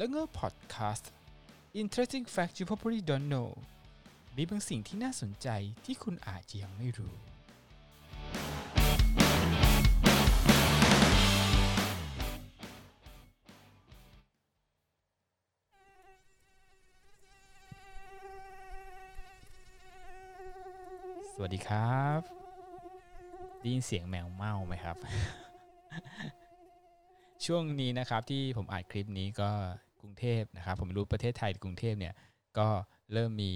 แล้วเงอพอดแคสต์ Interesting Facts You Probably Don't Know มีบางสิ่งที่น่าสนใจที่คุณอาจจะยังไม่รู้ สวัสดีครับ ได้ยินเสียงแมวเม่าไหมครับ ช่วงนี้นะครับที่ผมอ่านคลิปนี้ก็ กรุงเทพนะครับ ผมรู้ประเทศไทยกรุงเทพเนี่ยก็เริ่มมี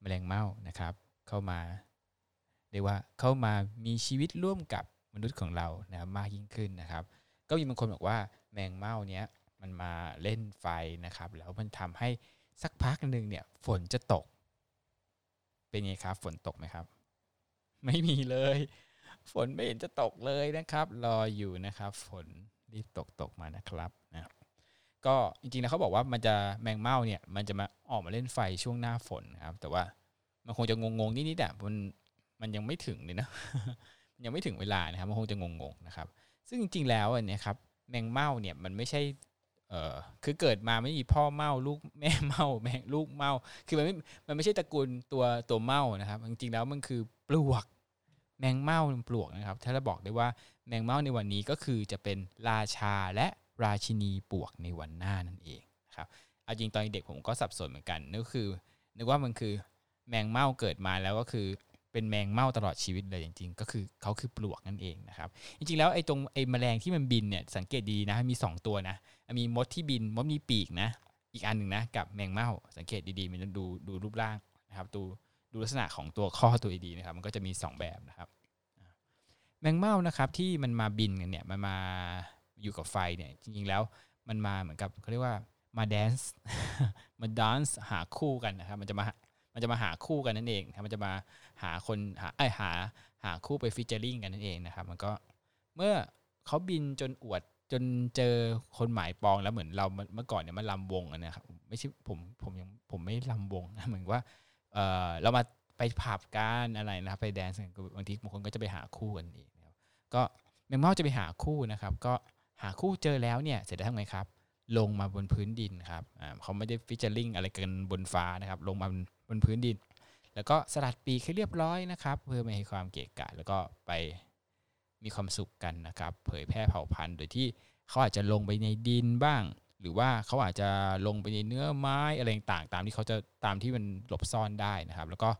แมลงเม่านะครับ เข้ามาเรียกว่าเข้ามามีชีวิตร่วมกับมนุษย์ของเรานะมากยิ่งขึ้นนะครับ ก็มีบางคนบอกว่าแมงเม่าเนี้ยมันมาเล่นไฟนะครับ แล้วมันทำให้สักพักหนึ่งเนี่ยฝนจะตก เป็นไงครับ ฝนตกไหมครับ ไม่มีเลย ฝนไม่เห็นจะตกเลยนะครับ รออยู่นะครับ ฝนรีบตกตกมานะครับนะ ก็จริงๆแล้วเขาบอกว่ามันจะแมงเม่าเนี่ย มันจะมาออกมาเล่นไฟช่วงหน้าฝนครับ แต่ว่ามันคงจะงงๆนิดๆอะมันมันยังไม่ถึงเลยนะมันยังไม่ถึงเวลานะครับ มันคงจะงงๆนะครับ ซึ่งจริงๆแล้วอันนี้ครับแมงเม่าเนี่ยมันไม่ใช่เออคือเกิดมาไม่มีพ่อเม่าลูกแม่เม่าแม่ลูกเม่าคือมันไม่มันไม่ใช่ตระกูลตัวตัวเม่านะครับ จริงๆแล้วมันคือปลวกแมงเม่าปลวกนะครับ ถ้าเราบอกได้ว่าแมงเม่าในวันนี้ก็คือจะเป็นราชาและ ราชินีปลวกในวันหน้านั่นเองนะครับเอาจริงตอนเด็กผมก็สับสนเหมือนกันนึกคือนึกว่ามันคือแมงเม่าเกิดมาแล้วก็คือเป็นแมงเม่าตลอดชีวิตเลยจริงๆ ก็คือเขาคือปลวกนั่นเองนะครับ จริงๆ แล้วไอ้ตรงไอ้แมลงที่มันบินเนี่ยสังเกตดีนะมี 2 ตัวนะ มีมดที่บินมดมีปีกนะ อีกอันหนึ่งนะกับแมงเม่าสังเกตดีๆ มันดูดูรูปร่างนะครับดูดูลักษณะของตัวข้อตัวดีนะครับ มันก็จะมี 2 แบบนะครับ แมงเม่านะครับที่มันมาบินกันเนี่ยมันมา อยู่กับไฟเนี่ยจริงๆแล้วมันมาเหมือนกับเขาเรียกว่ามาแดนซ์มาดนซ์หาคู่กันนะครับมันจะมามันจะมาหาคู่กันนั่นเองครับมันจะมาหาคนหาไอหาหาคู่ไปฟิชเจอริงกันนั่นเองนะครับ มันก็เมื่อเขาบินจนอวดจนเจอคนหมายปองแล้วเหมือนเราเมื่อก่อนเนี่ยมันรำวงนะครับไม่ใช่ผมผมยังผมไม่รำวงนะเหมือนว่าเออเรามาไปผับกันอะไรนะครับไปแดนซ์กันบางทีบางคนก็จะไปหาคู่กันเองนะครับก็แมงเม่าจะไปหาคู่นะครับ ก็ หาคู่เจอแล้วเนี่ยเสร็จแล้วทำไงครับ ลงมาบนพื้นดินครับเขาไม่ได้ featuring อะไรกันบนฟ้านะครับ ลงมาบนพื้นดิน แล้วก็สลัดปีกให้เรียบร้อยนะครับ เพื่อไม่ให้ความเกะกะแล้วก็ไปมีความสุขกันนะครับ เผยแพร่เผ่าพันธุ์โดยที่เขาอาจจะลงไปในดินบ้าง หรือว่าเขาอาจจะลงไปในเนื้อไม้อะไรต่างๆตามที่เขาจะตามที่มันหลบซ่อนได้นะครับ แล้วก็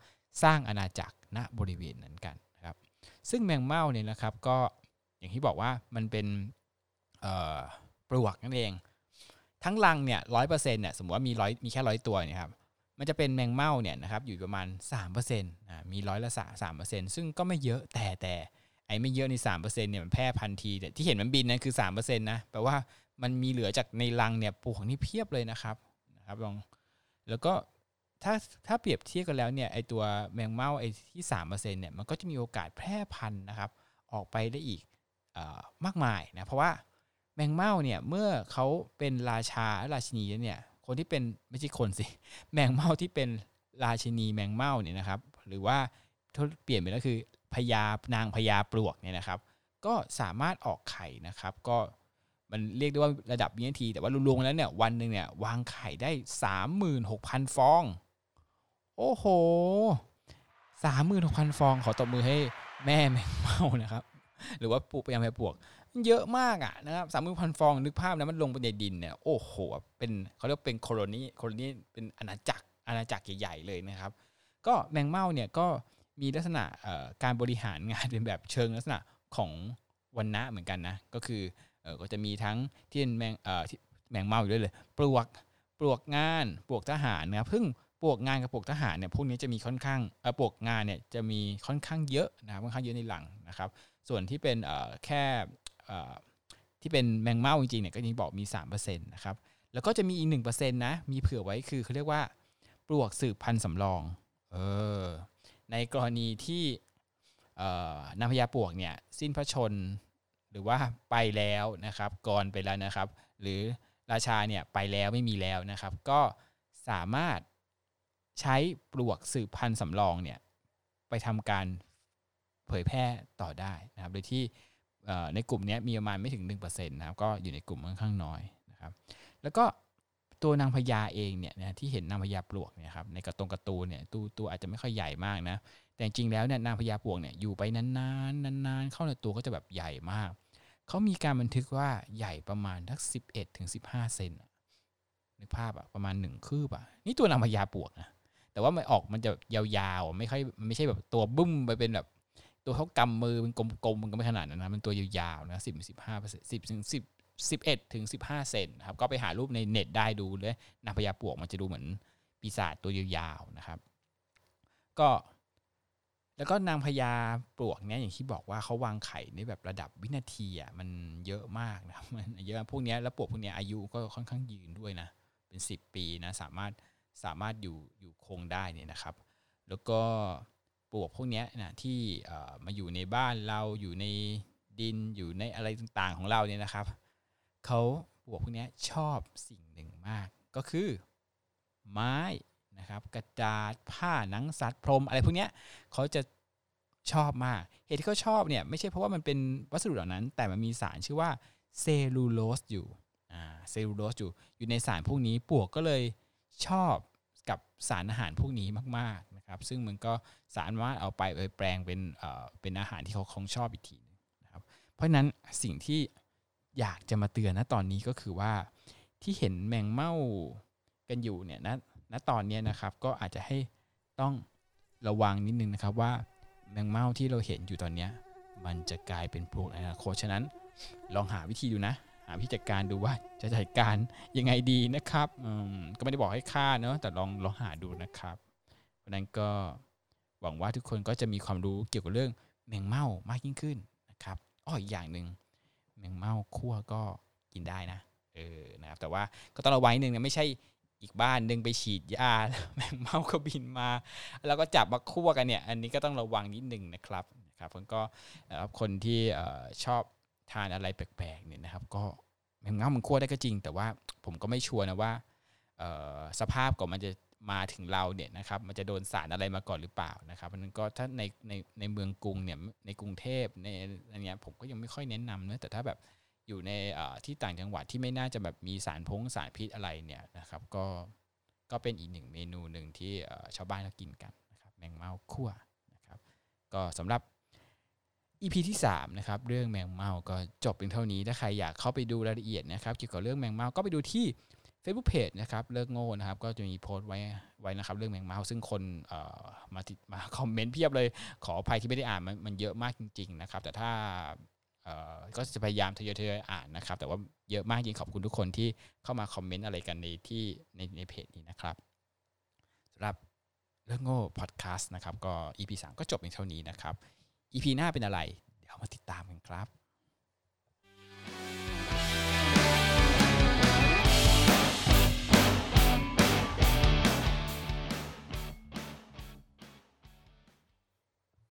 สร้างอาณาจักรณบริเวณนั้นกันนะครับ ซึ่งแมงเม่าเนี่ยนะครับก็อย่างที่บอกว่ามันเป็น ปลวกนั่นเอง ทั้งรังเนี่ยร้อยเปอร์เซ็นต์เนี่ยสมมติว่ามีร้อยมีแค่ร้อยตัวเนี่ยครับมันจะเป็นแมงเม่าเนี่ยนะครับอยู่ประมาณ3%นะมีร้อยละสามเปอร์เซ็นต์ซึ่งก็ไม่เยอะแต่แต่ไอ้ไม่เยอะใน3%เนี่ยมันแพร่พันทีแต่ที่เห็นมันบินนั่นคือ3%นะแปลว่ามันมีเหลือจากในรังเนี่ยปลูกนี่เพียบเลยนะครับนะครับลองแล้วก็ถ้าถ้าเปรียบเทียบกันแล้วเนี่ยไอตัวแมงเม่าไอที่3%เนี่ยมันก็จะมีโอกาสแพร่พันธุ์นะครับ ออกไปได้อีกอมากมายนะเพราะว่า มงเม่าเนี่ยเมื่อเขาเป็นราชาราชินีเนี่ยคนที่เป็นไม่ใช่คนสิแมงเม่าที่เป็นราชินีแมงเม่าเนี่ยนะครับหรือว่าถ้าเปลี่ยนไปก็คือพญานางพญาปลวกเนี่ยนะครับ ก็สามารถออกไข่นะครับ ก็มันเรียกได้ว่าระดับวินาที แต่ว่ารวมๆแล้วเนี่ยวันหนึ่งเนี่ยวางไข่ได้สามหมื่นหกพันฟอง โอ้โหสามหมื่นหกพันฟอง ขอตบมือให้แม่แมงเม่านะครับ หรือว่าปลูกพยายามปลวก เยอะมากอะนะครับสามหมื่นพันฟองนึกภาพนะมันลงไปในดินเนี่ยโอ้โหเป็นเขาเรียกเป็นโคโลนีโคโลนีเป็นอาณาจักรอาณาจักรใหญ่ๆเลยนะครับ ก็แมงเม่าเนี่ยก็มีลักษณะการบริหารงานเป็นแบบเชิงลักษณะของวันนะเหมือนกันนะก็คือก็จะมีทั้งที่แมงแมงเม่าอยู่ด้วยเลยปลวกปลวกงานปลวกทหารนะครับพึ่งปลวกงานกับปลวกทหารเนี่ยพวกนี้จะมีค่อนข้างปลวกงานเนี่ยจะมีค่อนข้างเยอะนะครับค่อนข้างเยอะในหลังนะครับ ส่วนที่เป็นแค่ ที่เป็นแมงเม่าจริงๆเนี่ยก็ยังบอกมี3%นะครับแล้วก็จะมีอีก1%นะมีเผื่อไว้คือเขาเรียกว่า ปลวกสืบพันธุ์สำรองเออในกรณีที่นางพญาปลวกเนี่ยสิ้นพระชนหรือว่าไปแล้วนะครับก่อนไปแล้วนะครับ หรือราชาเนี่ยไปแล้วไม่มีแล้วนะครับ ก็สามารถใช้ปลวกสืบพันธุ์สำรองเนี่ยไปทำการเผยแพร่ต่อได้นะครับโดยที่ ในกลุ่มนี้มีประมาณไม่ถึง 1%นะครับก็อยู่ในกลุ่มค่อนข้างน้อยนะครับแล้วก็ตัวนางพญาเองเนี่ยนะที่เห็นนางพญาปลวกเนี่ยครับในกระตรงกระตูนเนี่ยตัวตัวอาจจะไม่ค่อยใหญ่มากนะแต่จริงแล้วเนี่ยนางพญาปลวกเนี่ยอยู่ไปนานๆนานๆ เข้าในตัวก็จะแบบใหญ่มาก เขามีการบันทึกว่าใหญ่ประมาณทักสิบเอ็ดถึงสิบห้าเซนนึกภาพอะประมาณหนึ่งคืบอะนี่ตัวนางพญาปลวกนะแต่ว่ามันออกมันจะยาวๆไม่ค่อยไม่ใช่แบบตัวบึ้มไปเป็นแบบ ตัวเขากำมือเป็นกลมๆมันก็ไม่ขนาดนั้นนะมันตัวยาวๆนะสิบสิบห้าเปอร์เซ็นต์สิบถึงสิบ11ถึง15เซนครับก็ไปหารูปในเน็ตได้ดูเลยนางพญาปวกมันจะดูเหมือนปีศาจตัวยาวๆนะครับ ก็ แล้วก็นางพญาปลวกเนี้ยอย่างที่บอกว่าเขาวางไข่ในแบบระดับวินาทีอะมันเยอะมากนะมันเยอะพวกนี้แล้วปลวกพวกนี้อายุก็ค่อนข้างยืนด้วยนะเป็น10ปีนะสามารถสามารถอยู่อยู่คงได้เนี่ยนะครับ แล้วก็ ปลวกพวกนี้นะที่มาอยู่ในบ้านเราอยู่ในดินอยู่ในอะไรต่างๆของเราเนี่ยนะครับเขาปลวกพวกนี้ชอบสิ่งหนึ่งมาก ก็คือ ไม้นะครับกระดาษผ้าหนังสัตว์พรมอะไรพวกนี้เขาจะชอบมากเหตุที่เขาชอบเนี่ยไม่ใช่เพราะว่ามันเป็นวัสดุเหล่านั้น แต่มันมีสารชื่อว่าเซลลูโลสอยู่เซลลูโลสอยู่อยู่ในสารพวกนี้ปวกก็เลยชอบกับสารอาหารพวกนี้มาก ครับซึ่งมันก็สามารถเอาไปไปแปลงเป็นเอ่อเป็นอาหารที่เขาคงชอบอีกทีนะครับเพราะฉะนั้นสิ่งที่อยากจะมาเตือนนะตอนนี้ก็คือว่าที่เห็นแมงเม่ากันอยู่เนี่ยนะณตอนนี้นะครับก็อาจจะให้ต้องระวังนิดนึงนะครับว่าแมงเม่าที่เราเห็นอยู่ตอนนี้มันจะกลายเป็นพวกอนาคตฉะนั้น ลองหาวิธีดูนะ หาวิธีจัดการดูว่าจะจัดการยังไงดีนะครับก็ไม่ได้บอกให้ฆ่าเนาะแต่ลองลองหาดูนะครับ นั้นก็หวังว่าทุกคนก็จะมีความรู้เกี่ยวกับเรื่องแมงเม่ามากยิ่งขึ้นนะครับอ้ออีกอย่างหนึ่งแมงเม่าคั่วก็กินได้นะเออนะครับแต่ว่าก็ต้องระวังนิดนึงนะไม่ใช่อีกบ้านหนึ่งไปฉีดยาแมงเม่าก็บินมา แล้วก็จับมาคั่วกันเนี่ยอันนี้ก็ต้องระวังนิดนึงนะครับนะครับผมก็คนที่ชอบทานอะไรแปลกๆเนี่ยนะครับ ก็แมงเม่ามันคั่วได้ก็จริง แต่ว่าผมก็ไม่ชัวร์นะว่าสภาพก่อนมันจะ มาถึงเราเนี่ยนะครับมันจะโดนสารอะไรมาก่อนหรือเปล่านะครับเพราะนั้นก็ถ้าในในในเมืองกรุงเนี่ยในกรุงเทพในอันนี้ยผมก็ยังไม่ค่อยแนะนำนะแต่ถ้าแบบอยู่ในที่ต่างจังหวัดที่ไม่น่าจะแบบมีสารพงสารพิษอะไรเนี่ยนะครับก็ก็เป็นอีกหนึ่งเมนูหนึ่งที่ชาวบ้านเขากินกันนะครับแมงเม่าคั่วนะครับก็สำหรับ EP ที่3นะครับเรื่องแมงเม่าก็จบเป็นเท่านี้ถ้าใครอยากเข้าไปดูรายละเอียดนะครับเกี่ยวกับเรื่องแมงเม่าก็ไปดูที่ Facebook Page นะครับเลิกโง่นะครับก็จะมีโพสต์ไว้ไว้นะครับเรื่องแมงเมาซึ่งคนมาติดมาคอมเมนต์เพียบเลยขออภัยที่ไม่ได้อ่านมันมันเยอะมากจริง ๆ นะครับ แต่ถ้าก็จะพยายามทยอยๆอ่านนะครับ แต่ว่าเยอะมากจริงขอบคุณทุกคนที่เข้ามาคอมเมนต์อะไรกันในที่ในในเพจนี้นะครับสำหรับเรื่องโง่พอดแคสต์นะครับก็ EP 3 ก็จบเพียงเท่านี้นะครับ EP หน้าเป็นอะไร เดี๋ยวมาติดตามกันครับ